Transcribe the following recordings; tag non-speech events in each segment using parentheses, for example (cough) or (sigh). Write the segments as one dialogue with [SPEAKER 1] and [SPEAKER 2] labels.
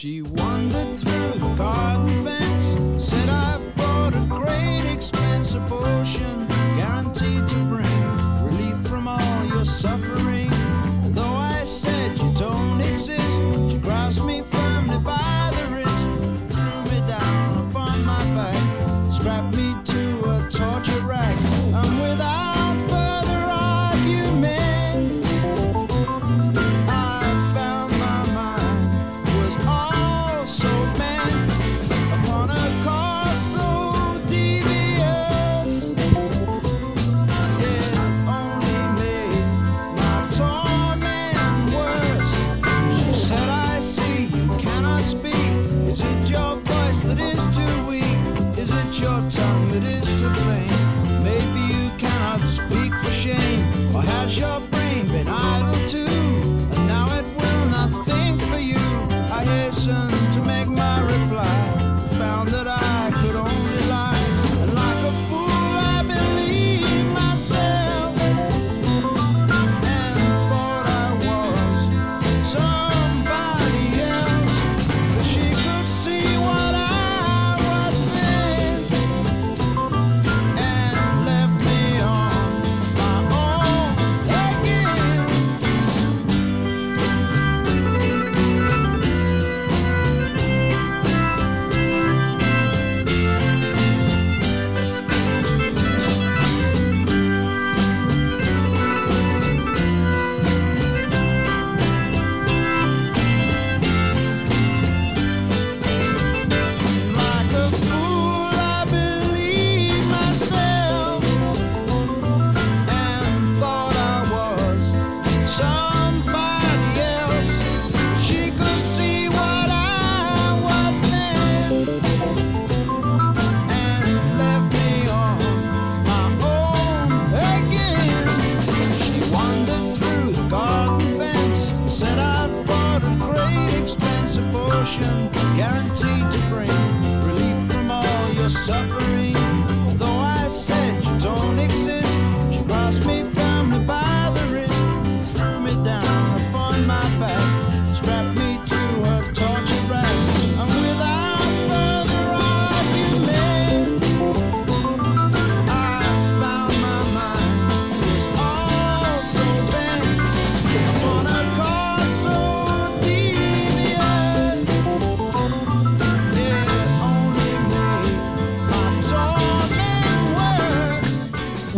[SPEAKER 1] She wandered through the garden fence, said I've bought a great expensive potion,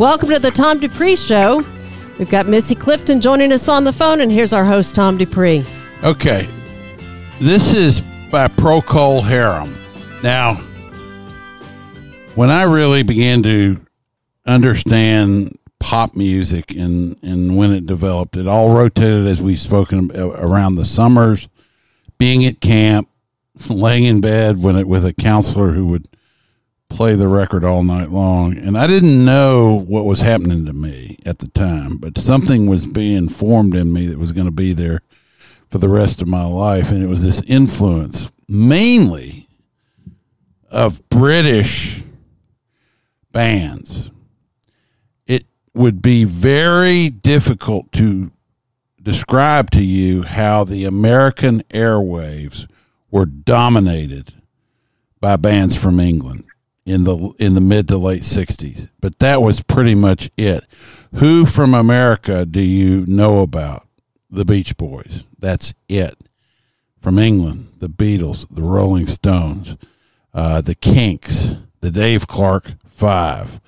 [SPEAKER 2] Welcome to the Tom Dupree Show. We've got Missy Clifton joining us on the phone, and here's our host, Tom Dupree.
[SPEAKER 3] Okay. This is by Procol Harum. Now, when I really began to understand pop music and, and when it developed, it all rotated as we've spoken around the summers, being at camp, (laughs) laying in bed when it, with a counselor who would play the record all night long. And I didn't know what was happening to me at the time, but something was being formed in me that was going to be there for the rest of my life. And it was this influence, mainly of British bands. It would be very difficult to describe to you how the American airwaves were dominated by bands from England in the in the mid to late 60s but that was pretty much it. Who from America do you know about? The Beach Boys. That's it. From England the Beatles the Rolling Stones uh, the Kinks the Dave Clark 5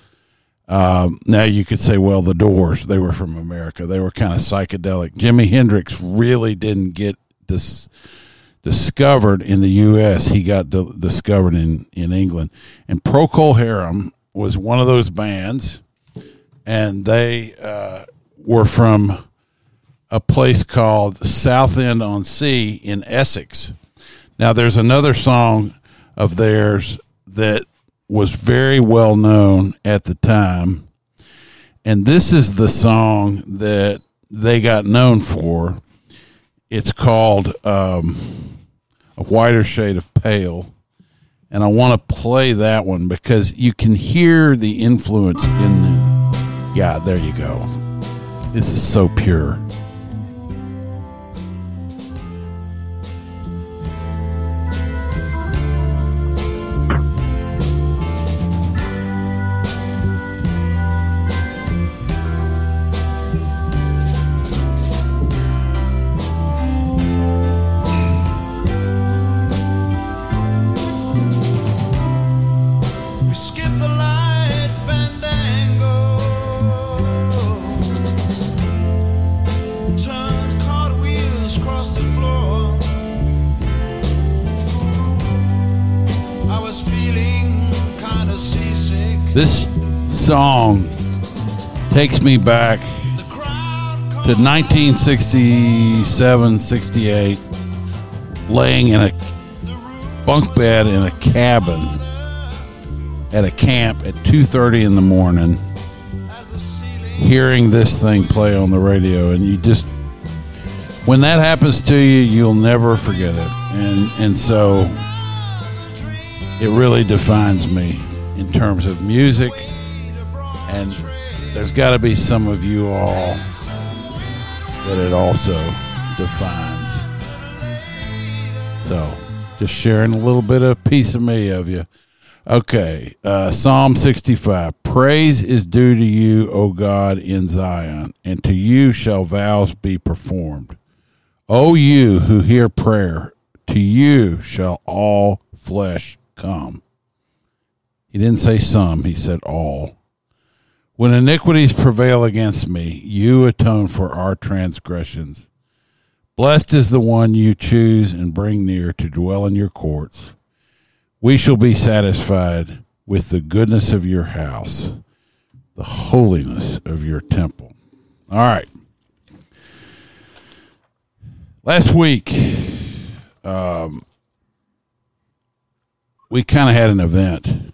[SPEAKER 3] um, now you could say, well, the Doors, they were from America. They were kind of psychedelic. Jimi Hendrix really didn't get dis- discovered in the U.S. He got di- discovered in, in England. And Procol Harum was one of those bands, and they uh, were from a place called Southend on Sea in Essex. Now, there's another song of theirs that was very well known at the time. And this is the song that they got known for. It's called um, A Whiter Shade of Pale. And I want to play that one because you can hear the influence in the. Yeah, there you go. This is so pure. This song takes me back to 1967 68, laying in a bunk bed in a cabin at a camp at 2.30 in the morning hearing this thing play on the radio and you just when that happens to you you'll never forget it. And and so it really defines me in terms of music and there's got to be some of you all that it also defines. So just sharing a little bit of piece of me of you Okay, uh, Psalm 65. Praise is due to you, O God, in Zion, and to you shall vows be performed. O you who hear prayer, to you shall all flesh come. He didn't say some, he said all. When iniquities prevail against me, you atone for our transgressions. Blessed is the one you choose and bring near to dwell in your courts. We shall be satisfied with the goodness of your house, the holiness of your temple. All right. Last week, um, we kind of had an event,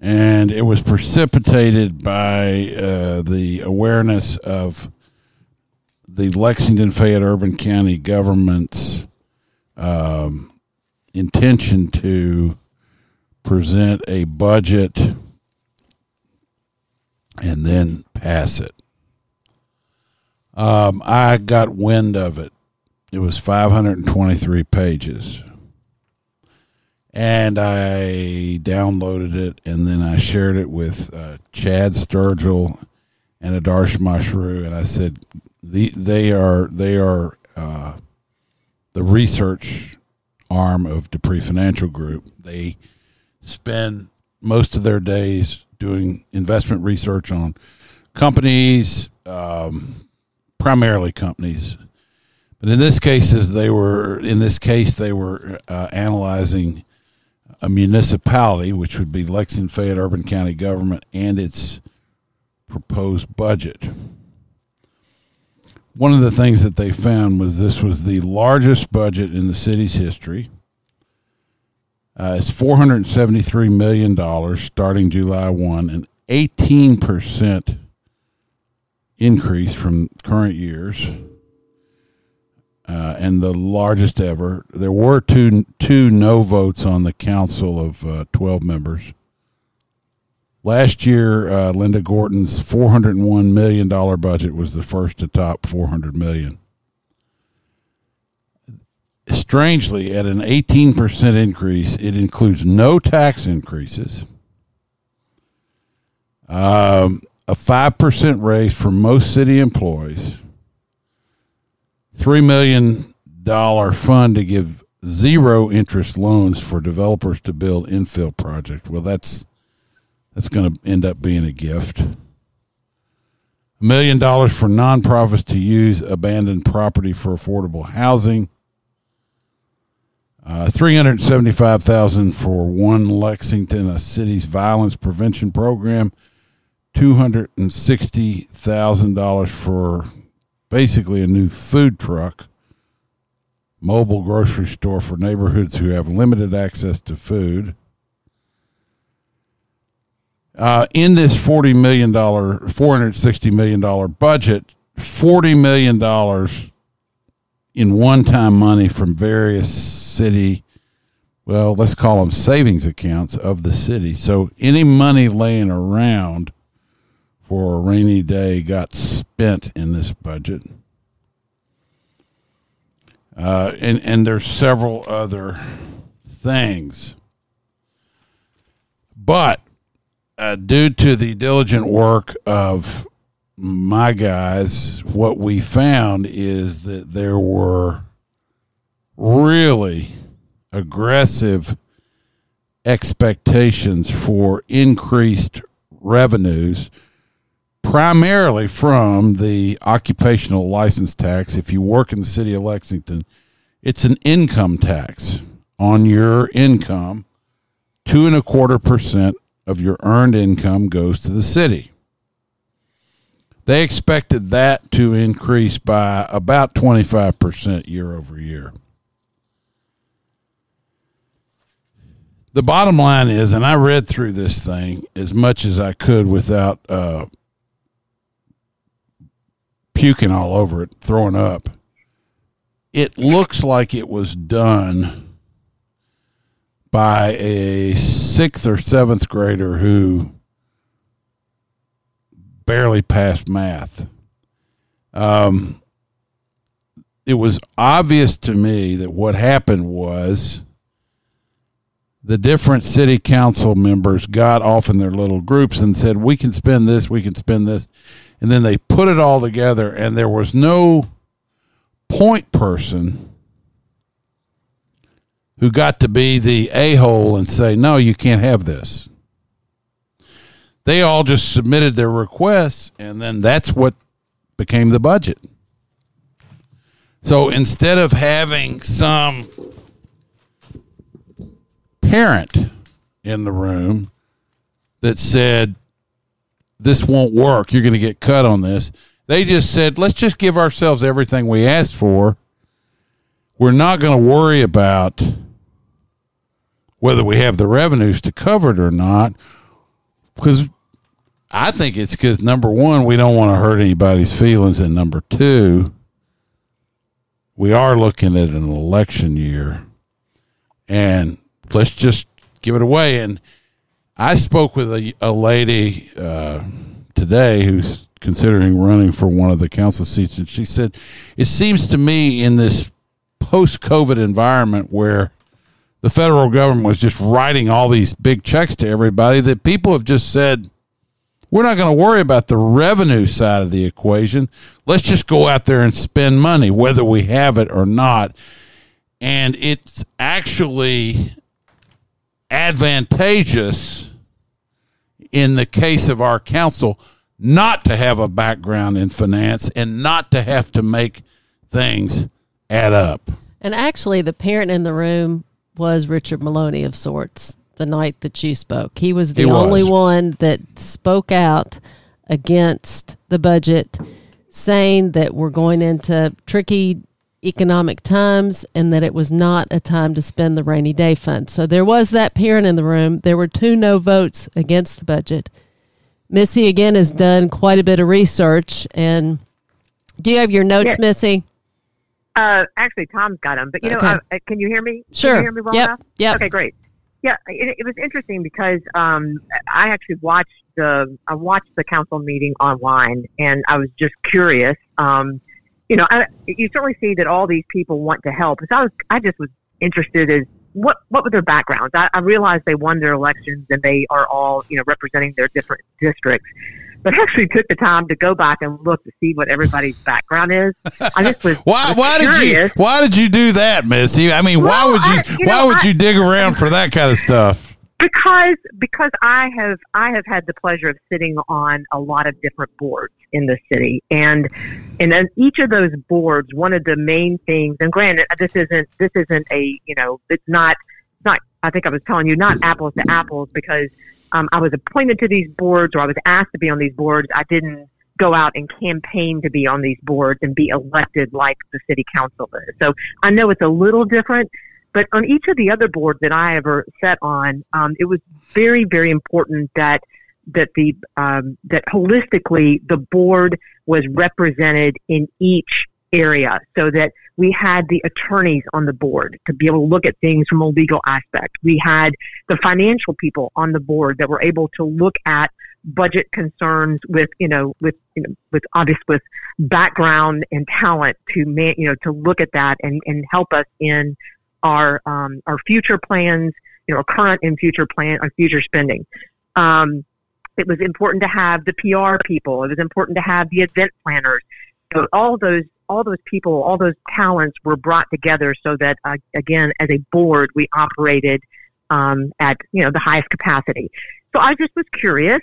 [SPEAKER 3] and it was precipitated by uh, the awareness of the Lexington Fayette Urban County government's um, intention to present a budget and then pass it. Um, I got wind of it. It was 523 pages. And I downloaded it and then I shared it with uh, Chad Sturgill and Adarsh Mashru. And I said, the, they are, they are uh, the research arm of Dupree Financial Group. They spend most of their days doing investment research on companies, um, primarily companies. But in this cases, they were in this case they were uh, analyzing a municipality, which would be Lexington Fayette Urban County government, and its proposed budget. One of the things that they found was this was the largest budget in the city's history. Uh, it's $473 million starting July 1, an 18% increase from current years, uh, and the largest ever. There were two, two no votes on the council of uh, 12 members. Last year, uh, Linda Gorton's $401 million budget was the first to top 400 million. Strangely, at an 18% increase, it includes no tax increases, um, a 5% raise for most city employees, $3 million fund to give zero interest loans for developers to build infill projects. Well, that's that's going to end up being a gift. A million dollars for nonprofits to use abandoned property for affordable housing uh, 375000 for one Lexington, a city's violence prevention program. $260,000 for basically a new food truck, mobile grocery store for neighborhoods who have limited access to food. Uh, in this $40 million, $460 million budget, $40 million in one time money from various city, well, let's call them savings accounts of the city. So any money laying around for a rainy day got spent in this budget. Uh, and, and there's several other things. But uh, due to the diligent work of my guys, what we found is that there were really aggressive expectations for increased revenues, primarily from the occupational license tax. If you work in the city of Lexington, it's an income tax on your income, two and a quarter percent of your earned income goes to the city. They expected that to increase by about 25% year over year. The bottom line is, and I read through this thing as much as I could without uh, puking all over it, throwing up. It looks like it was done by a sixth or seventh grader who barely passed math. Um, it was obvious to me that what happened was the different city council members got off in their little groups and said, We can spend this, we can spend this. And then they put it all together, and there was no point person who got to be the a hole and say, No, you can't have this they all just submitted their requests, and then that's what became the budget. So instead of having some parent in the room that said, This won't work, you're going to get cut on this, they just said, Let's just give ourselves everything we asked for. We're not going to worry about whether we have the revenues to cover it or not because I think it's because number one, we don't want to hurt anybody's feelings, and number two, we are looking at an election year, and let's just give it away. And I spoke with a, a lady uh, today who's considering running for one of the council seats, and she said, "It seems to me in this post-COVID environment where." The federal government was just writing all these big checks to everybody that people have just said, we're not going to worry about the revenue side of the equation. Let's just go out there and spend money, whether we have it or not. And it's actually advantageous in the case of our council not to have a background in finance and not to have to make things add up.
[SPEAKER 2] And actually, the parent in the room was Richard Moloney of sorts the night that you spoke. He was the
[SPEAKER 3] He was.
[SPEAKER 2] only one that spoke out against the budget, saying that we're going into tricky economic times and that it was not a time to spend the rainy day fund. So there was that parent in the room. There were two no votes against the budget. Missy again has done quite a bit of research and do you have your notes,
[SPEAKER 4] Yeah.
[SPEAKER 2] Missy?
[SPEAKER 4] Uh, actually, Tom's got them. But you know,
[SPEAKER 2] Okay.
[SPEAKER 4] uh, uh, can you hear me? Can
[SPEAKER 2] Sure.
[SPEAKER 4] you hear me well
[SPEAKER 2] Yep.
[SPEAKER 4] enough?
[SPEAKER 2] Yep.
[SPEAKER 4] Okay, great. Yeah, it, it was interesting because um, I actually watched the I watched the council meeting online, and I was just curious. Um, you know, I, you certainly see that all these people want to help. So I was I just was interested as what what were their backgrounds. I, I realized they won their elections and they are all you know representing their different districts. But actually took the time to go back and look to see what everybody's background is. I just was (laughs)
[SPEAKER 3] Why?
[SPEAKER 4] Was
[SPEAKER 3] Why did you? Why did you do that, Missy? I mean, why would you?
[SPEAKER 4] I- you
[SPEAKER 3] why
[SPEAKER 4] know,
[SPEAKER 3] would
[SPEAKER 4] I-
[SPEAKER 3] you dig around for that kind of stuff?
[SPEAKER 4] because because I have I have had the pleasure of sitting on a lot of different boards in the city, and and then each of those boards, one of the main things, and granted, this isn't this isn't a you know it's not it's not I think I was telling you not apples to apples because um, I was appointed to these boards or I was asked to be on these boards. I didn't go out and campaign to be on these boards and be elected like the city council is. So I know it's a little different, but on each of the other boards that I ever sat on, um, it was very, very important that that the um, that holistically the board was represented in each area, so that we had the attorneys on the board to be able to look at things from a legal aspect. We had the financial people on the board that were able to look at budget concerns with you know with you know with obvious with background and talent to man, you know to look at that and and help us in our um, our future plans, you know, current and future plan, our future spending. Um, it was important to have the PR people. It was important to have the event planners. So all those all those people, all those talents were brought together so that uh, again, as a board, we operated um, at you know the highest capacity. So I just was curious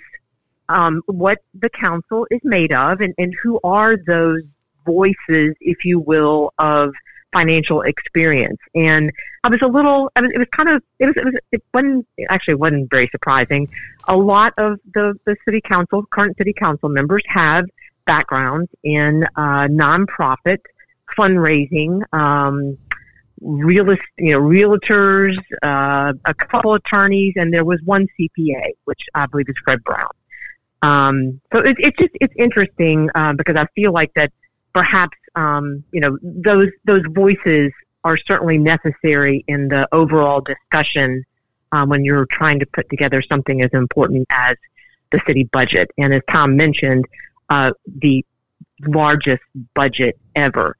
[SPEAKER 4] um, what the council is made of and, and who are those voices, if you will, of financial experience. And I was a little, I was, it was kind of, it was, it was, it wasn't, actually wasn't very surprising. A lot of the, the city council, current city council members have backgrounds in uh, nonprofit fundraising, um, real, you know, realtors, uh, a couple attorneys, and there was one CPA, which I believe is Fred Brown. Um, so it, it's just it's interesting uh, because I feel like that perhaps um, you know those those voices are certainly necessary in the overall discussion um, when you're trying to put together something as important as the city budget. And as Tom mentioned, uh, the largest budget ever,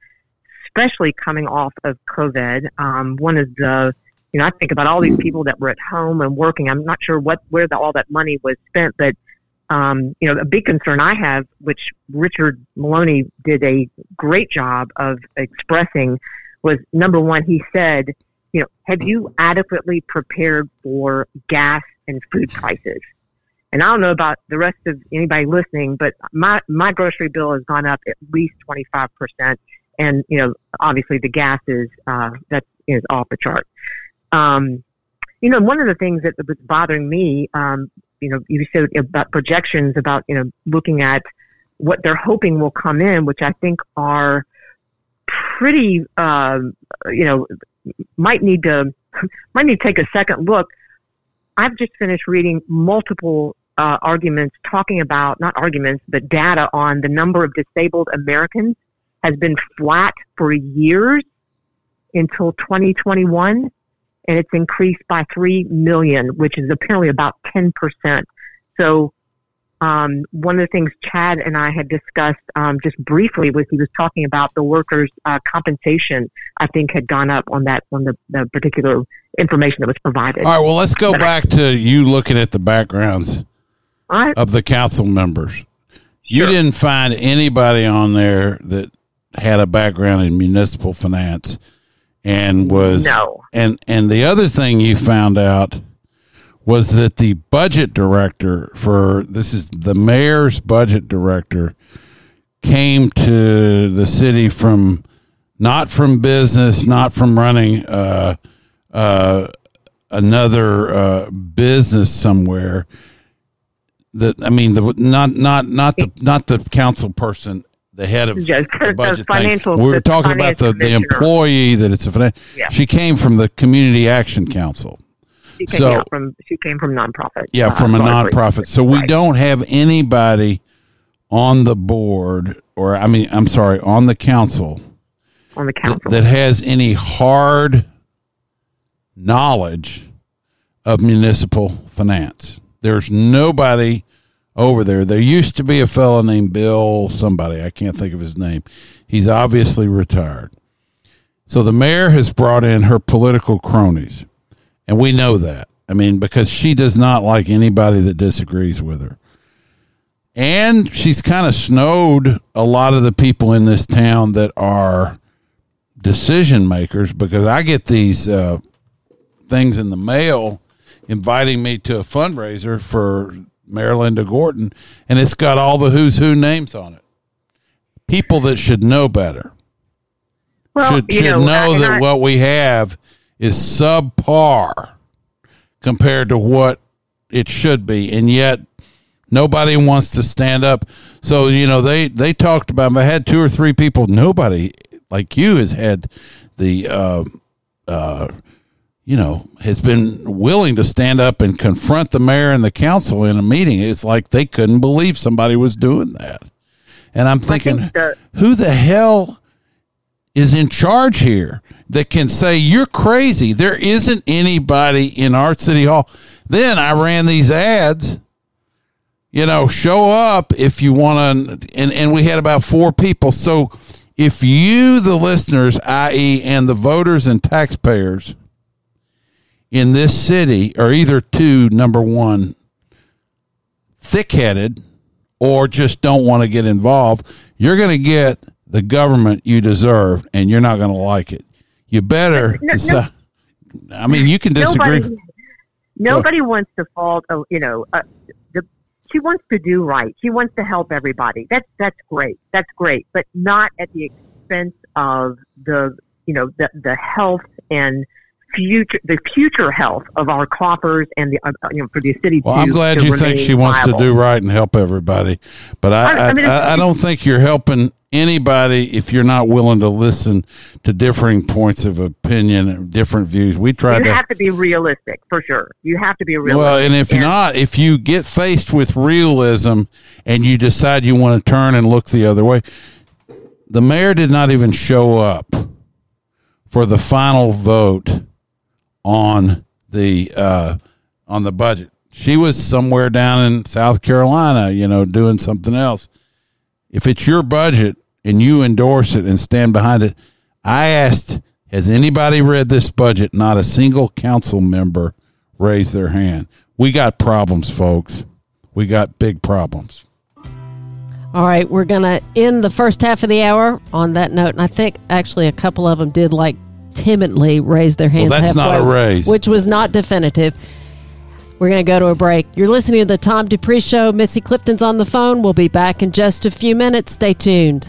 [SPEAKER 4] especially coming off of COVID. Um, one of the you know, I think about all these people that were at home and working. I'm not sure what where the, all that money was spent, but um, you know, a big concern I have, which Richard Moloney did a great job of expressing, was number one, he said, you know, have you adequately prepared for gas and food prices? And I don't know about the rest of anybody listening, but my, my grocery bill has gone up at least 25%. And, you know, obviously the gas is, uh, that is off the chart. Um, you know, one of the things that was bothering me um, you know, you said about projections about, you know, looking at what they're hoping will come in, which I think are pretty, uh, you know, might need to (laughs) might need to take a second look. I've just finished reading multiple uh, arguments talking about not arguments, but data on the number of disabled Americans has been flat for years until 2021 and it's increased by 3 million, which is apparently about 10%. So, um, one of the things Chad and I had discussed um, just briefly was he was talking about the workers' uh, compensation. I think had gone up on that on the, the particular information that was provided.
[SPEAKER 3] All right. Well, let's go but back I, to you looking at the backgrounds of the council members. Sure. You didn't find anybody on there that had a background in municipal finance and was
[SPEAKER 4] no.
[SPEAKER 3] And and the other thing you found out was that the budget director for this is the mayor's budget director came to the city from not from business, not from running uh, uh, another uh, business somewhere. That I mean, the not not not the not the council person the head of yes, the budget financial, thing. We were talking about the, the employee that it's a financial. Yeah. She came from the Community Action Council.
[SPEAKER 4] She came so, from she came from nonprofit.
[SPEAKER 3] Yeah, uh, from a nonprofit. So we right. don't have anybody on the board, or I mean, I'm sorry, on the council,
[SPEAKER 4] on the council
[SPEAKER 3] that, that has any hard knowledge of municipal finance. There's nobody over there. There used to be a fellow named Bill somebody, I can't think of his name. He's obviously retired. So the mayor has brought in her political cronies. And we know that. I mean, because she does not like anybody that disagrees with her. And she's kind of snowed a lot of the people in this town that are decision makers because I get these uh, things in the mail inviting me to a fundraiser for Mayor Linda Gorton, and it's got all the who's who names on it. People that should know better well, should should know, know that I, what we have is subpar compared to what it should be, and yet nobody wants to stand up. So you know they they talked about. I had two or three people. Nobody like you has had the. Uh, uh, you know, has been willing to stand up and confront the mayor and the council in a meeting. It's like they couldn't believe somebody was doing that. And I'm thinking, think the, who the hell is in charge here that can say, you're crazy? There isn't anybody in our city hall. Then I ran these ads, you know, show up if you want to. And, and we had about four people. So if you, the listeners, i.e., and the voters and taxpayers, in this city are either two, number one, thick headed or just don't want to get involved, you're going to get the government you deserve and you're not going to like it. You better (laughs) no. No, I mean, you can disagree.
[SPEAKER 4] Nobody, nobody wants to fault, uh, you know, uh, the, she wants to do right. She wants to help everybody. That's, that's great. That's great, but not at the expense of the you know the the health and future the future health of our coffers and the uh, you know for the city.
[SPEAKER 3] Well,
[SPEAKER 4] to,
[SPEAKER 3] I'm glad you think she wants
[SPEAKER 4] viable.
[SPEAKER 3] to do right and help everybody, but I-
[SPEAKER 4] I I, mean,
[SPEAKER 3] I, I don't think you're helping anybody if you're not willing to listen to differing points of opinion and different views. We tried
[SPEAKER 4] You
[SPEAKER 3] to
[SPEAKER 4] have to be realistic for sure. You have to be realistic.
[SPEAKER 3] Well, and if you're not, if you get faced with realism and you decide you want to turn and look the other way, the mayor did not even show up for the final vote on the uh, on the budget. She was somewhere down in South Carolina, you know, doing something else. If it's your budget and you endorse it and stand behind it, I asked, has anybody read this budget? Not a single council member raised their hand. We got problems, folks. We got big problems.
[SPEAKER 2] All right, we're going to end the first half of the hour on that note. And I think actually a couple of them did like timidly raise their hands.
[SPEAKER 3] that's not a raise.
[SPEAKER 2] Which was not definitive. We're going to go to a break. You're listening to the Tom Dupree Show. Missy Clifton's on the phone. We'll be back in just a few minutes. Stay tuned.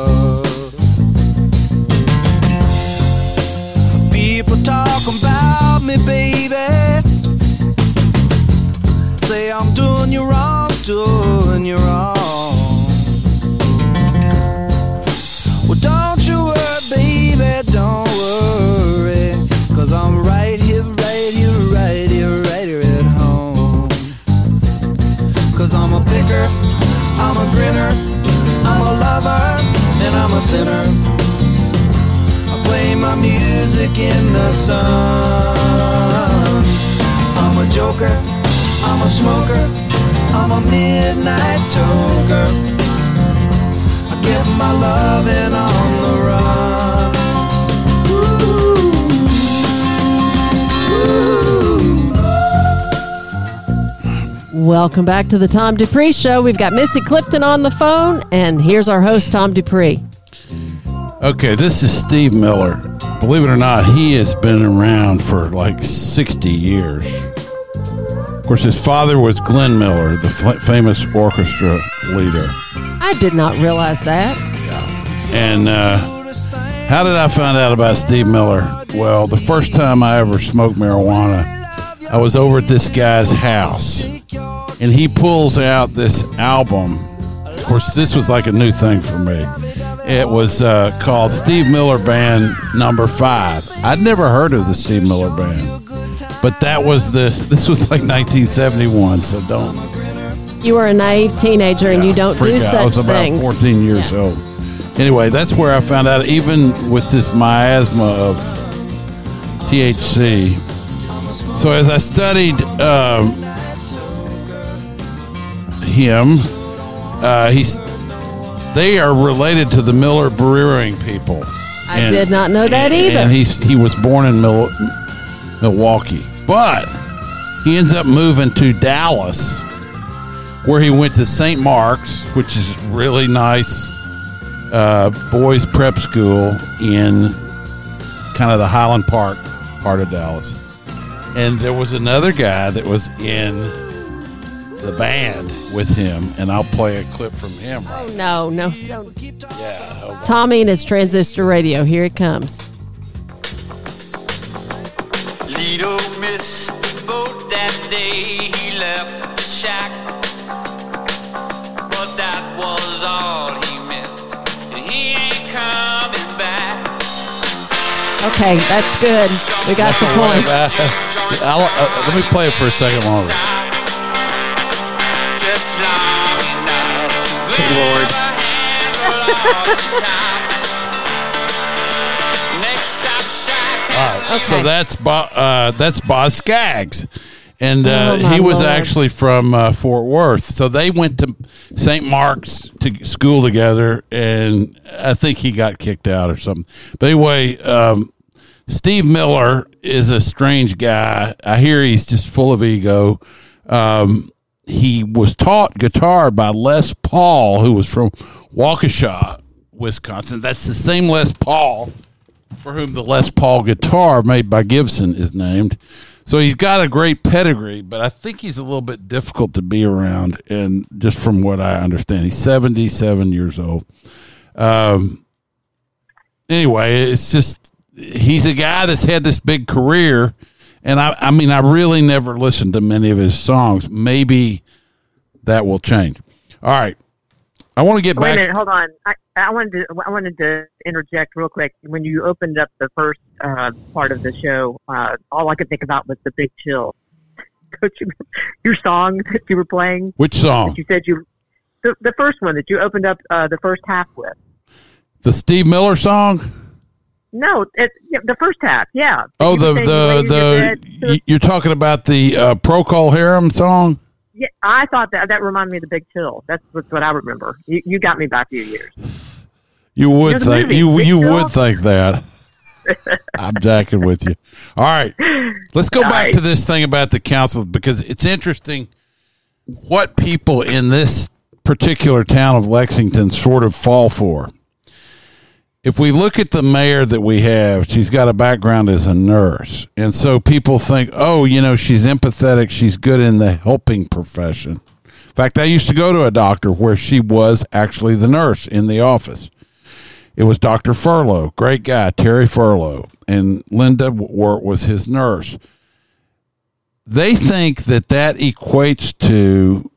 [SPEAKER 1] Wrong, doing you wrong. Well, don't you worry, baby, don't worry. Cause I'm right here, right here, right here, right here at home. Cause I'm a picker, I'm a grinner, I'm a lover, and I'm a sinner. I play my music in the sun. I'm a joker, I'm a smoker, I'm a midnight toker. I get my loving on the run. Ooh. Ooh.
[SPEAKER 2] Welcome back to the Tom Dupree Show. We've got Missy Clifton on the phone, and here's our host, Tom Dupree.
[SPEAKER 3] Okay, this is Steve Miller. Believe it or not, he has been around for like 60 years. Of course, his father was Glenn Miller, the f- famous orchestra leader.
[SPEAKER 2] I did not realize that. Yeah.
[SPEAKER 3] And uh, how did I find out about Steve Miller? Well, the first time I ever smoked marijuana, I was over at this guy's house, and he pulls out this album. Of course, this was like a new thing for me. It was uh, called Steve Miller Band Number Five. I'd never heard of the Steve Miller Band, but that was the. This was like 1971, so don't
[SPEAKER 2] You were a naive teenager and you don't do
[SPEAKER 3] out. I was
[SPEAKER 2] such
[SPEAKER 3] about
[SPEAKER 2] things.
[SPEAKER 3] 14 years old. Anyway, that's where I found out, even with this miasma of THC. So as I studied um, him, uh, he's they are related to the Miller Brewing people.
[SPEAKER 2] I did not know that either.
[SPEAKER 3] And he's he was born in Mil- Milwaukee, but he ends up moving to Dallas, where he went to St. Mark's, which is really nice uh, boys prep school in kind of the Highland Park part of Dallas. And there was another guy that was in the band with him, and I'll play a clip from him. Right
[SPEAKER 2] No, no, don't.
[SPEAKER 3] yeah.
[SPEAKER 2] Tommy and his transistor radio. Here it comes.
[SPEAKER 5] Lido missed the boat that day he left the shack. But that was all he missed. And he ain't coming back.
[SPEAKER 2] Okay, that's good. We got the point.
[SPEAKER 3] I'll, uh, let me play it for a second longer.
[SPEAKER 5] Just long enough to
[SPEAKER 6] Good Lord.
[SPEAKER 5] All the time. Next stop shack
[SPEAKER 3] right. So that's Bo, uh, that's Boz Scaggs, and uh,
[SPEAKER 2] Oh, my
[SPEAKER 3] he was
[SPEAKER 2] Lord.
[SPEAKER 3] actually from uh, Fort Worth. So they went to St. Mark's to school together, and I think he got kicked out or something. But anyway, um, Steve Miller is a strange guy. I hear he's just full of ego. Um, he was taught guitar by Les Paul, who was from Waukesha, Wisconsin. That's the same Les Paul for whom the Les Paul guitar made by Gibson is named. So he's got a great pedigree, but I think he's a little bit difficult to be around. And just from what I understand, he's 77 years old. Um, anyway, it's just he's a guy that's had this big career. And I, I mean, I really never listened to many of his songs. Maybe that will change. All right. I want to get
[SPEAKER 4] Wait a
[SPEAKER 3] back.
[SPEAKER 4] minute, hold on. I, I wanted to I wanted to interject real quick. When you opened up the first uh, part of the show, uh, all I could think about was the Big Chill. (laughs) Don't you, your song that you were playing,
[SPEAKER 3] Which song?
[SPEAKER 4] that you said you the, the first one that you opened up uh, the first half with.
[SPEAKER 3] The Steve Miller song?
[SPEAKER 4] No, it's the first half. Yeah.
[SPEAKER 3] Oh,
[SPEAKER 4] You
[SPEAKER 3] the
[SPEAKER 4] you
[SPEAKER 3] the
[SPEAKER 4] laid in your
[SPEAKER 3] the
[SPEAKER 4] bed.
[SPEAKER 3] y- you're talking about the uh, Procol Harum song.
[SPEAKER 4] Yeah, I thought that that reminded me of the Big Chill. That's what, what I remember. You, you got me by a few years.
[SPEAKER 3] You would
[SPEAKER 4] know
[SPEAKER 3] think
[SPEAKER 4] movie,
[SPEAKER 3] you
[SPEAKER 4] Big
[SPEAKER 3] you
[SPEAKER 4] Chill?
[SPEAKER 3] would think that. (laughs) I'm jacking with you. All right, let's go
[SPEAKER 4] All
[SPEAKER 3] back
[SPEAKER 4] right.
[SPEAKER 3] to this thing about the council because it's interesting what people in this particular town of Lexington sort of fall for. If we look at the mayor that we have, she's got a background as a nurse. And so people think, oh, you know, she's empathetic. She's good in the helping profession. In fact, I used to go to a doctor where she was actually the nurse in the office. It was Dr. Furlow, great guy, Terry Furlow, and Linda Wart was his nurse. They think that that equates to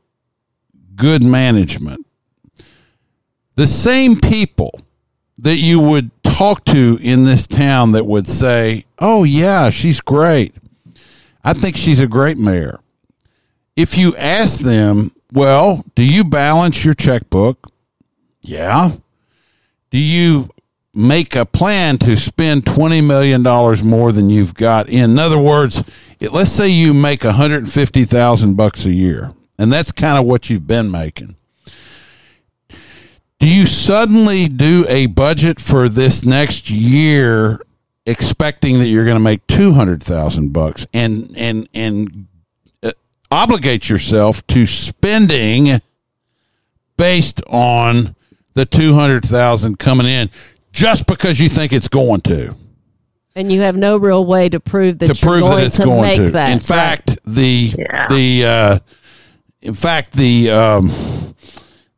[SPEAKER 3] good management. The same people that you would talk to in this town that would say, "Oh yeah, she's great. I think she's a great mayor." If you ask them, "Well, do you balance your checkbook?" Yeah. Do you make a plan to spend $20 million more than you've got in? Other words, let's say you make 150,000 bucks a year, and that's kind of what you've been making. Do you suddenly do a budget for this next year expecting that you're going to make 200,000 bucks and and and uh, obligate yourself to spending based on the 200,000 coming in just because you think it's going to
[SPEAKER 2] And you have no real way to prove that
[SPEAKER 3] to
[SPEAKER 2] you're
[SPEAKER 3] prove
[SPEAKER 2] going
[SPEAKER 3] that it's
[SPEAKER 2] to
[SPEAKER 3] going
[SPEAKER 2] make
[SPEAKER 3] to.
[SPEAKER 2] that.
[SPEAKER 3] In fact, the
[SPEAKER 4] Yeah.
[SPEAKER 3] the uh, in fact the um,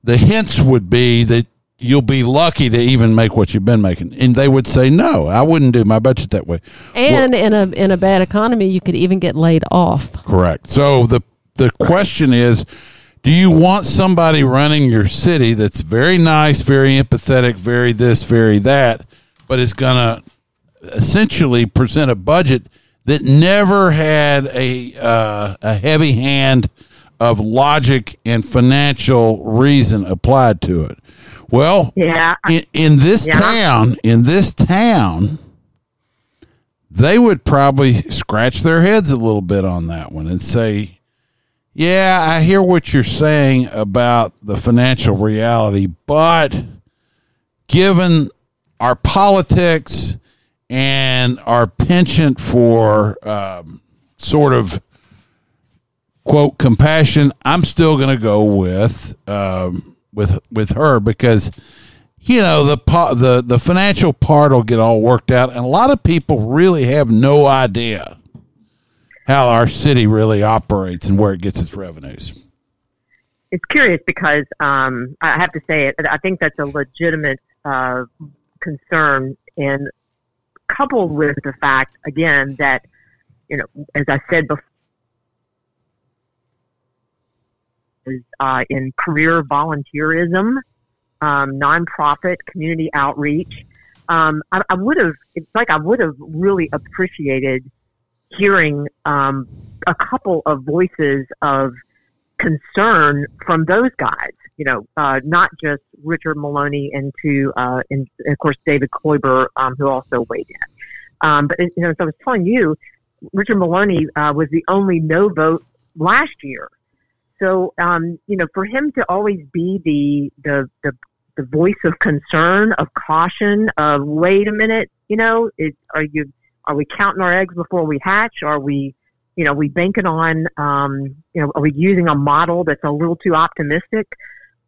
[SPEAKER 3] the hints would be that you'll be lucky to even make what you've been making, and they would say no, I wouldn't do my budget that way.
[SPEAKER 2] and in a in a bad economy, you could even get laid off.
[SPEAKER 3] Correct. So the the question is, do you want somebody running your city that's very nice, very empathetic, very this, very that, but is going to essentially present a budget that never had a uh, a heavy hand of logic and financial reason applied to it? Well,
[SPEAKER 4] Yeah.
[SPEAKER 3] in, in this
[SPEAKER 4] Yeah.
[SPEAKER 3] town, in this town, they would probably scratch their heads a little bit on that one and say, "Yeah, I hear what you're saying about the financial reality, but given our politics and our penchant for um, sort of quote compassion, I'm still going to go with um, with with her because you know the the the financial part will get all worked out, and a lot of people really have no idea how our city really operates and where it gets its revenues.
[SPEAKER 4] it's curious because um, I have to say it. I think that's a legitimate uh, concern, and coupled with the fact again that you know, as I said before, is uh, in career volunteerism, um, nonprofit community outreach. Um, I, I would have. It's like I would have really appreciated hearing um, a couple of voices of concern from those guys. You know, uh, not just Richard Moloney and to, uh, and of course David Kloiber, um, who also weighed in. Um, but you know, as I was telling you, Richard Moloney uh, was the only no vote last year. So um, you know, for him to always be the the the the voice of concern, of caution, of wait a minute, you know, it, are you are we counting our eggs before we hatch? Are we, you know, we banking on, um, you know, are we using a model that's a little too optimistic?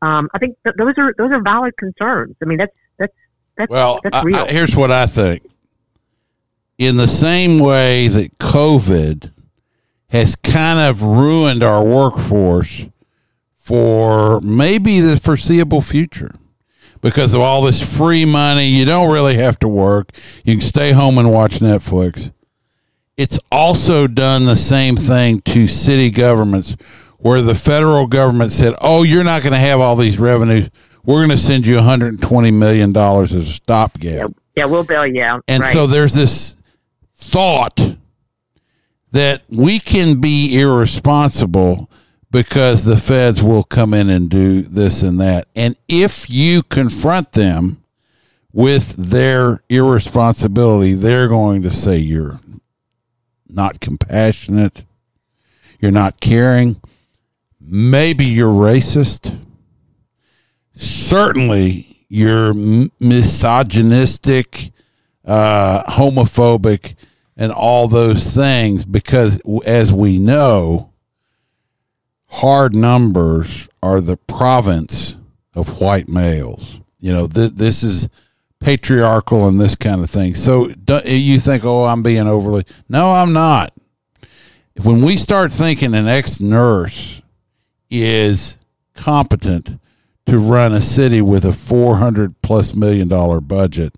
[SPEAKER 4] Um, I think th- those are those are valid concerns. I mean, that's that's that's
[SPEAKER 3] Well,
[SPEAKER 4] that's
[SPEAKER 3] I-
[SPEAKER 4] real.
[SPEAKER 3] I- here's what I think. In the same way that COVID has kind of ruined our workforce for maybe the foreseeable future because of all this free money, you don't really have to work. You can stay home and watch Netflix. It's also done the same thing to city governments where the federal government said, "Oh, you're not going to have all these revenues. We're going to send you 120 million dollars as a stopgap."
[SPEAKER 4] yeah, we'll bail you out.
[SPEAKER 3] And
[SPEAKER 4] right.
[SPEAKER 3] so there's this thought that we can be irresponsible because the feds will come in and do this and that. And if you confront them with their irresponsibility, they're going to say you're not compassionate, you're not caring, maybe you're racist. Certainly, you're misogynistic, uh, homophobic, and all those things because, as we know, hard numbers are the province of white males. You know, th- this is patriarchal and this kind of thing. So you think, oh, I'm being overly. No, I'm not. When we start thinking an ex nurse is competent to run a city with a 400 plus million dollar budget,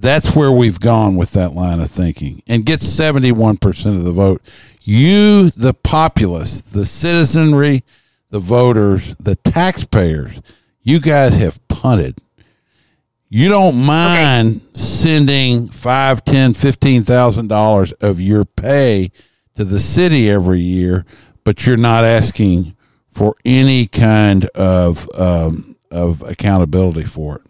[SPEAKER 3] that's where we've gone with that line of thinking and gets 71% of the vote. You, the populace, the citizenry, the voters, the taxpayers, you guys have punted. You don't mind sending five, ten, fifteen thousand dollars of your pay to the city every year, but you're not asking for any kind of um, of accountability for it.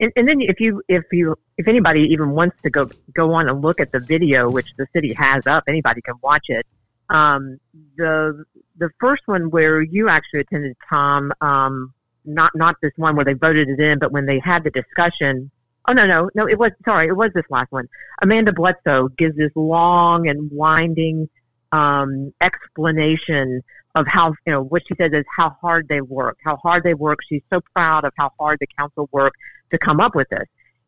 [SPEAKER 4] And, and then if you if you if anybody even wants to go go on and look at the video, which the city has up, anybody can watch it. Um, the the first one where you actually attended, Tom, um, not not this one where they voted it in, but when they had the discussion. Oh no no no! It was sorry. It was this last one. Amanda Bledsoe gives this long and winding um, explanation of how you know what she says is how hard they work, how hard they work. She's so proud of how hard the council worked to come up with this.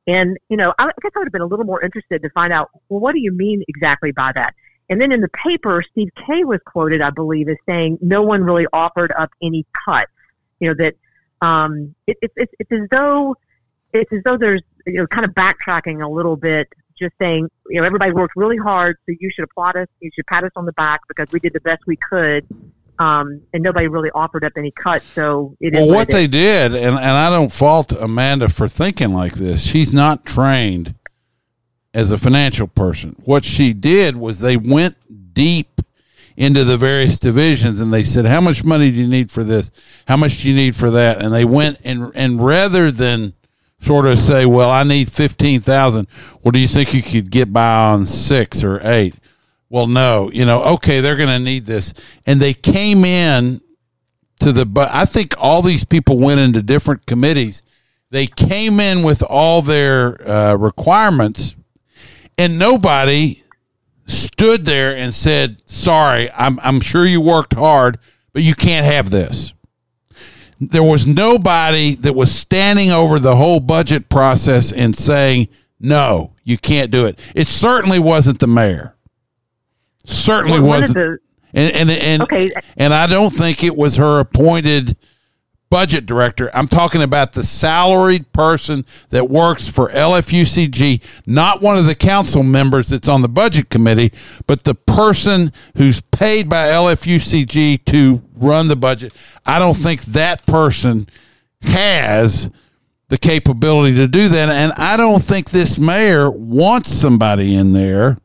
[SPEAKER 4] And you know, I guess I would have been a little more interested to find out well, what do you mean exactly by that? And then in the paper, Steve Kay was quoted, I believe, as saying no one really offered up any cuts. You know that um, it, it, it's it's as though it's as though there's you know kind of backtracking a little bit, just saying you know everybody worked really hard, so you should applaud us, you should pat us on the back because we did the best we could, um, and nobody really offered up any cuts. So it is
[SPEAKER 3] Well, what
[SPEAKER 4] it
[SPEAKER 3] they did, and, and I don't fault Amanda for thinking like this. She's not trained as a financial person. What she did was they went deep into the various divisions and they said, How much money do you need for this? How much do you need for that? And they went and and rather than sort of say, Well, I need fifteen thousand, well, do you think you could get by on six or eight? Well, no, you know, okay, they're going to need this. And they came in to the but I think all these people went into different committees. They came in with all their uh, requirements, and nobody stood there and said, "Sorry, I'm I'm sure you worked hard, but you can't have this." There was nobody that was standing over the whole budget process and saying, "No, you can't do it." It certainly wasn't the mayor. Certainly
[SPEAKER 4] one
[SPEAKER 3] wasn't.
[SPEAKER 4] the-
[SPEAKER 3] and and and,
[SPEAKER 4] Okay.
[SPEAKER 3] and I don't think it was her appointed budget director. I'm talking about the salaried person that works for LFUCG, not one of the council members that's on the budget committee, but the person who's paid by LFUCG to run the budget. I don't think that person has the capability to do that. And I don't think this mayor wants somebody in there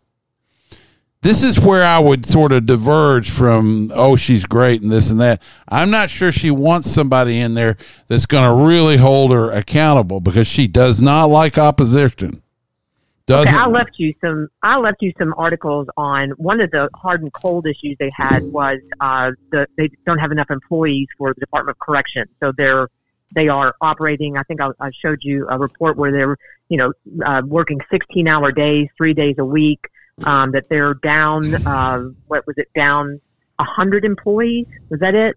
[SPEAKER 3] this is where I would sort of diverge from, oh, she's great and this and that. I'm not sure she wants somebody in there that's going to really hold her accountable because she does not like opposition. doesn't.
[SPEAKER 4] Okay, I left you some. I left you some articles on one of the hard and cold issues they had was uh, the they don't have enough employees for the Department of Correction, so they're they are operating. I think I, I showed you a report where they're you know uh, working 16 hour days, three days a week. Um, that they're down. Uh, what was it? Down 100 employees. Was that it?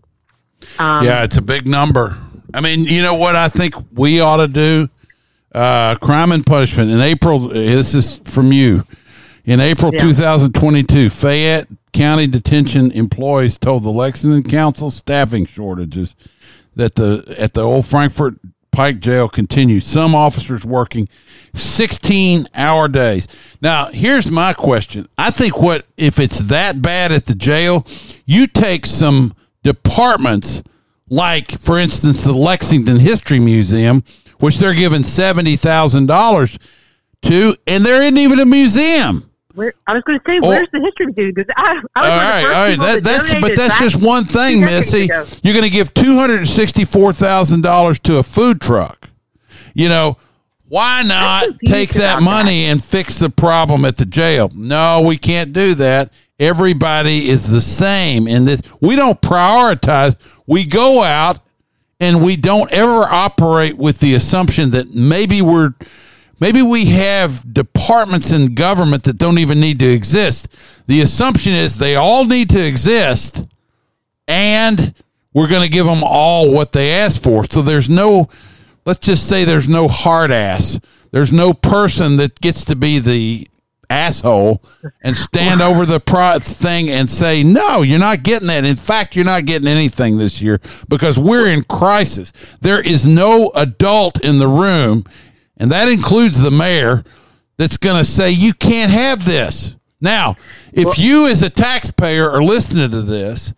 [SPEAKER 4] Um,
[SPEAKER 3] yeah, it's a big number. I mean, you know what I think we ought to do? Uh, crime and punishment. In April, this is from you. In April
[SPEAKER 4] Yeah.
[SPEAKER 3] 2022, Fayette County Detention employees told the Lexington Council staffing shortages that the at the old Frankfort Pike Jail continues. Some officers working 16 hour days. Now, here's my question. I think what if it's that bad at the jail, you take some departments like for instance the Lexington History Museum, which they're giving $70,000 to and there isn't even a museum.
[SPEAKER 4] Where, I was going to say,
[SPEAKER 3] Oh.
[SPEAKER 4] where's the history dude? Because I, I was
[SPEAKER 3] All
[SPEAKER 4] one of the
[SPEAKER 3] right, all right. That, that's but that's just one thing, Missy.
[SPEAKER 4] ago.
[SPEAKER 3] You're going to give two hundred and sixty-four thousand dollars to a food truck. You know, why not take that money and fix the problem at the jail? No, we can't do that. Everybody is the same in this. We don't prioritize. We go out and we don't ever operate with the assumption that maybe we're maybe we have departments in government that don't even need to exist. The assumption is they all need to exist and we're going to give them all what they ask for. So there's no let's just say there's no hard ass. There's no person that gets to be the asshole and stand over the pro- thing and say, no, you're not getting that. In fact, you're not getting anything this year because we're in crisis. There is no adult in the room, and that includes the mayor, that's going to say, you can't have this. Now, if you as a taxpayer are listening to this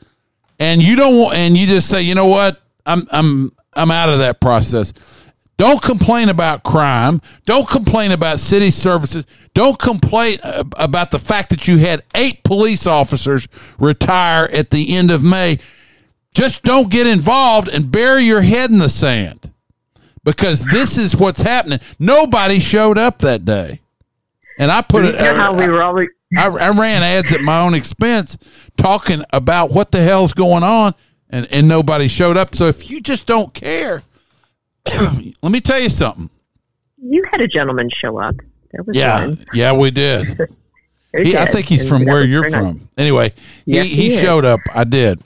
[SPEAKER 3] and you don't want, and you just say, you know what, I'm, I'm, I'm out of that process. Don't complain about crime. Don't complain about city services. Don't complain about the fact that you had eight police officers retire at the end of May. Just don't get involved and bury your head in the sand because this is what's happening. Nobody showed up that day. And I put
[SPEAKER 4] You
[SPEAKER 3] it,
[SPEAKER 4] know how we were always.
[SPEAKER 3] I, I ran ads at my own expense talking about what the hell's going on and, and nobody showed up. So if you just don't care, (clears throat) let me tell you something.
[SPEAKER 4] You had a gentleman show up. There was
[SPEAKER 3] Yeah,
[SPEAKER 4] one.
[SPEAKER 3] yeah, we did. (laughs) He, I think he's
[SPEAKER 4] And
[SPEAKER 3] from where you're
[SPEAKER 4] very nice.
[SPEAKER 3] from. Anyway, he,
[SPEAKER 4] Yes,
[SPEAKER 3] he,
[SPEAKER 4] he is.
[SPEAKER 3] showed up. I did.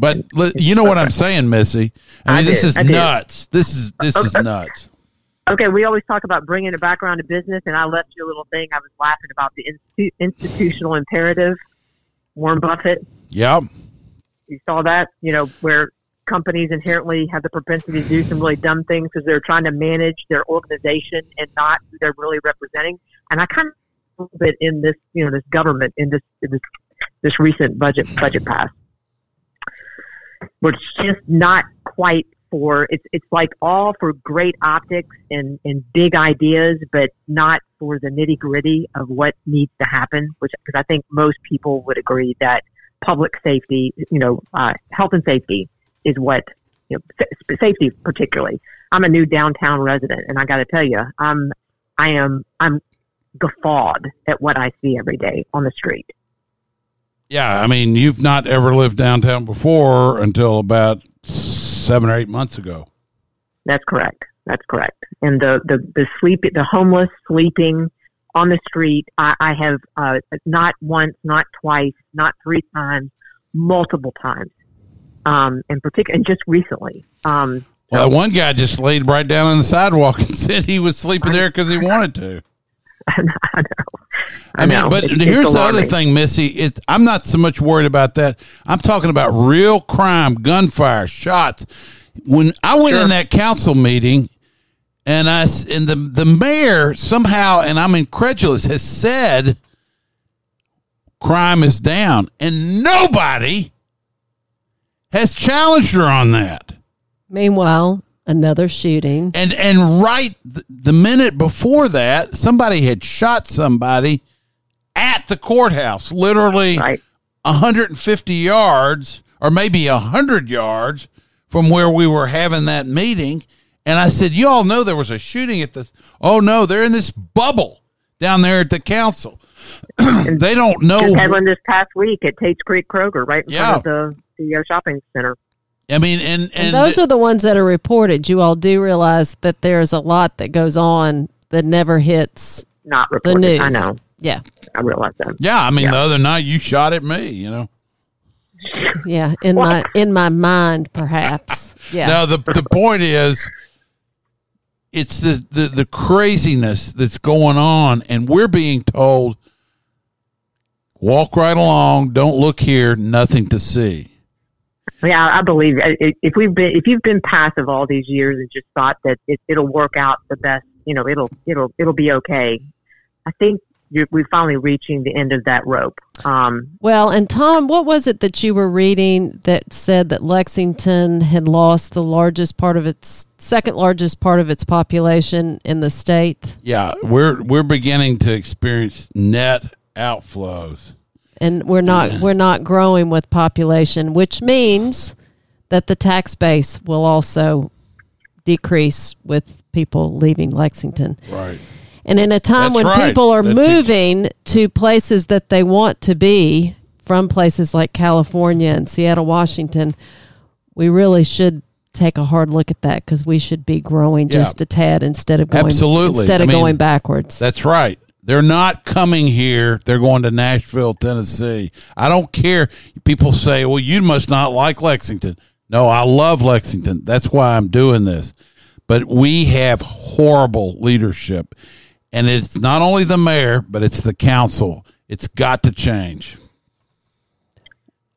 [SPEAKER 3] But you know what I'm saying, Missy? I
[SPEAKER 4] I
[SPEAKER 3] mean, this
[SPEAKER 4] did,
[SPEAKER 3] is
[SPEAKER 4] I did.
[SPEAKER 3] nuts. This is this is nuts.
[SPEAKER 4] Okay, we always talk about bringing it background to business, and I left you a little thing. I was laughing about the institu- institutional imperative. Warren Buffett,
[SPEAKER 3] Yep.
[SPEAKER 4] you saw that, you know, where companies inherently have the propensity to do some really dumb things because they're trying to manage their organization and not who they're really representing. And I kind of a little bit in this, you know, this government in this in this this recent budget budget pass, where it's just not quite for it's it's like all for great optics and and big ideas, but not for the nitty gritty of what needs to happen. Which because I think most people would agree that public safety, you know, uh, health and safety is what you know, sa- safety particularly. I'm a new downtown resident, and I got to tell you, I'm I am I'm guffawed at what I see every day on the street.
[SPEAKER 3] Yeah, I mean, you've not ever lived downtown before until about seven or eight months ago.
[SPEAKER 4] That's correct. That's correct. And the the the sleep the homeless sleeping on the street. I, I have uh, not once, not twice, not three times, multiple times. Um, in particular, and just recently. Um,
[SPEAKER 3] Well, that one guy just laid right down on the sidewalk (laughs) and said he was sleeping there because he (laughs) wanted to. (laughs)
[SPEAKER 4] I know.
[SPEAKER 3] I, mean,
[SPEAKER 4] know.
[SPEAKER 3] but
[SPEAKER 4] It's- it's
[SPEAKER 3] here's the other thing, Missy. It, I'm not so much worried about that. I'm talking about real crime, gunfire, shots. When I went
[SPEAKER 4] Sure.
[SPEAKER 3] in that council meeting, and I and the the mayor somehow, and I'm incredulous, has said crime is down, and nobody has challenged her on that.
[SPEAKER 2] Meanwhile, another shooting.
[SPEAKER 3] And and right th- the minute before that, somebody had shot somebody at the courthouse, literally
[SPEAKER 4] Right.
[SPEAKER 3] 150 yards or maybe 100 yards from where we were having that meeting. And I said, You all know there was a shooting at the. Oh, no, they're in this bubble down there at the council. (clears throat) they don't know.
[SPEAKER 4] Just had one this past week at Tate's Creek Kroger, right in
[SPEAKER 3] Yeah.
[SPEAKER 4] front of the, the uh, shopping center.
[SPEAKER 3] I mean, and and,
[SPEAKER 2] And those are the ones that are reported. You all do realize that there's a lot that goes on that never hits
[SPEAKER 4] Not
[SPEAKER 2] the news.
[SPEAKER 4] I know.
[SPEAKER 2] Yeah.
[SPEAKER 4] I realize that.
[SPEAKER 3] yeah. I mean,
[SPEAKER 4] Yeah.
[SPEAKER 3] the other night you shot at me. You know. (laughs)
[SPEAKER 2] Yeah. In my in my mind perhaps. (laughs) Yeah.
[SPEAKER 3] Now the the point is, it's the, the the craziness that's going on, and we're being told, walk right along, don't look here, nothing to see.
[SPEAKER 4] Yeah, I believe i- i- if we've been if you've been passive all these years and just thought that it, it'll work out the best, you know, it'll it'll it'll be okay. I think you're, we're finally reaching the end of that rope. Um,
[SPEAKER 2] Well, and Tom, what was it that you were reading that said that Lexington had lost the largest part of its second largest part of its population in the state?
[SPEAKER 3] Yeah, we're we're beginning to experience net outflows.
[SPEAKER 2] And we're not we're not growing with population, which means that the tax base will also decrease with people leaving Lexington.
[SPEAKER 3] Right.
[SPEAKER 2] And in a time
[SPEAKER 3] That's
[SPEAKER 2] when
[SPEAKER 3] right.
[SPEAKER 2] people are
[SPEAKER 3] That's
[SPEAKER 2] moving to places that they want to be from places like California and Seattle, Washington, we really should take a hard look at that because we should be growing
[SPEAKER 3] Yeah.
[SPEAKER 2] just a tad instead of going
[SPEAKER 3] Absolutely.
[SPEAKER 2] instead
[SPEAKER 3] I
[SPEAKER 2] of
[SPEAKER 3] mean,
[SPEAKER 2] going backwards.
[SPEAKER 3] That's right. They're not coming here. They're going to Nashville, Tennessee. I don't care. People say, well, you must not like Lexington. No, I love Lexington. That's why I'm doing this. But we have horrible leadership. And it's not only the mayor, but it's the council. It's got to change.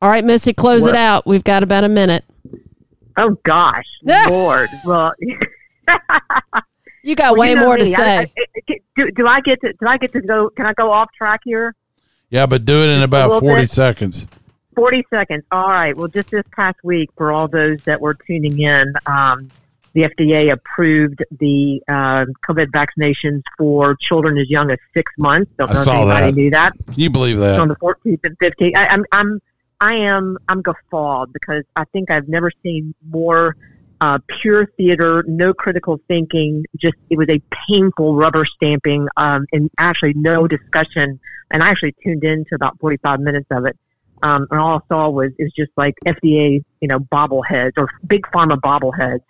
[SPEAKER 2] All right, Missy, close it out. We've got about a minute.
[SPEAKER 4] oh gosh, (laughs) Lord. Well, (laughs)
[SPEAKER 2] You got
[SPEAKER 4] well,
[SPEAKER 2] way
[SPEAKER 4] you know
[SPEAKER 2] more to
[SPEAKER 4] me. I-
[SPEAKER 2] say.
[SPEAKER 4] I- I- do, do I get to do I get to go? Can I go off track here?
[SPEAKER 3] Yeah, but do it in about 40
[SPEAKER 4] bit.
[SPEAKER 3] seconds.
[SPEAKER 4] 40 seconds. All right. Well, just this past week, for all those that were tuning in, um, the FDA approved the uh, COVID vaccinations for children as young as six months. Don't
[SPEAKER 3] I
[SPEAKER 4] know if
[SPEAKER 3] saw
[SPEAKER 4] anybody
[SPEAKER 3] that.
[SPEAKER 4] knew that.
[SPEAKER 3] Can you believe
[SPEAKER 4] It's on the 14th and 15th. I, I'm, I'm, I am, I'm guffawed because I think I've never seen more uh, pure theater, no critical thinking. Just it was a painful rubber stamping, um, and actually no discussion. And I actually tuned in to about 45 minutes of it. Um, and all I saw was is just like FDA, you know, bobbleheads or big pharma bobbleheads.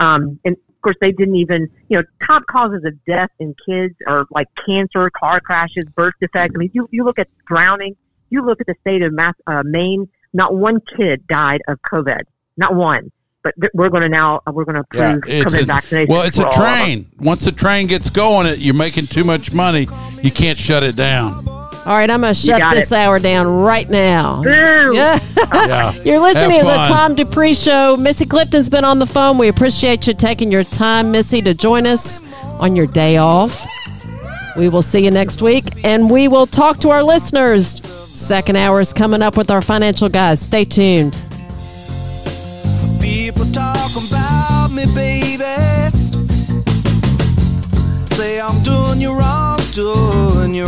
[SPEAKER 4] Um, and of course, they didn't even, you know, top causes of death in kids are like cancer, car crashes, birth defects. I mean, you, you look at drowning, you look at the state of Mass, uh, Maine, not one kid died of COVID, not one. But th- we're going to now, uh, we're going to
[SPEAKER 3] Yeah,
[SPEAKER 4] approve
[SPEAKER 3] it's,
[SPEAKER 4] COVID
[SPEAKER 3] it's
[SPEAKER 4] vaccinations.
[SPEAKER 3] well, it's
[SPEAKER 4] for
[SPEAKER 3] a
[SPEAKER 4] all
[SPEAKER 3] train. Once the train gets going, it you're making too much money. You can't shut it down.
[SPEAKER 2] All right, I'm going to shut this
[SPEAKER 4] it.
[SPEAKER 2] hour down right now. (laughs) Yeah.
[SPEAKER 3] Yeah.
[SPEAKER 2] You're listening to the. Tom Dupree Show. Missy Clifton's been on the phone. We appreciate you taking your time, Missy, to join us on your day off. We will see you next week, and we will talk to our listeners. Second hour is coming up with our financial guys. Stay tuned.
[SPEAKER 1] People talk about me, baby. Say I'm doing you wrong, doing you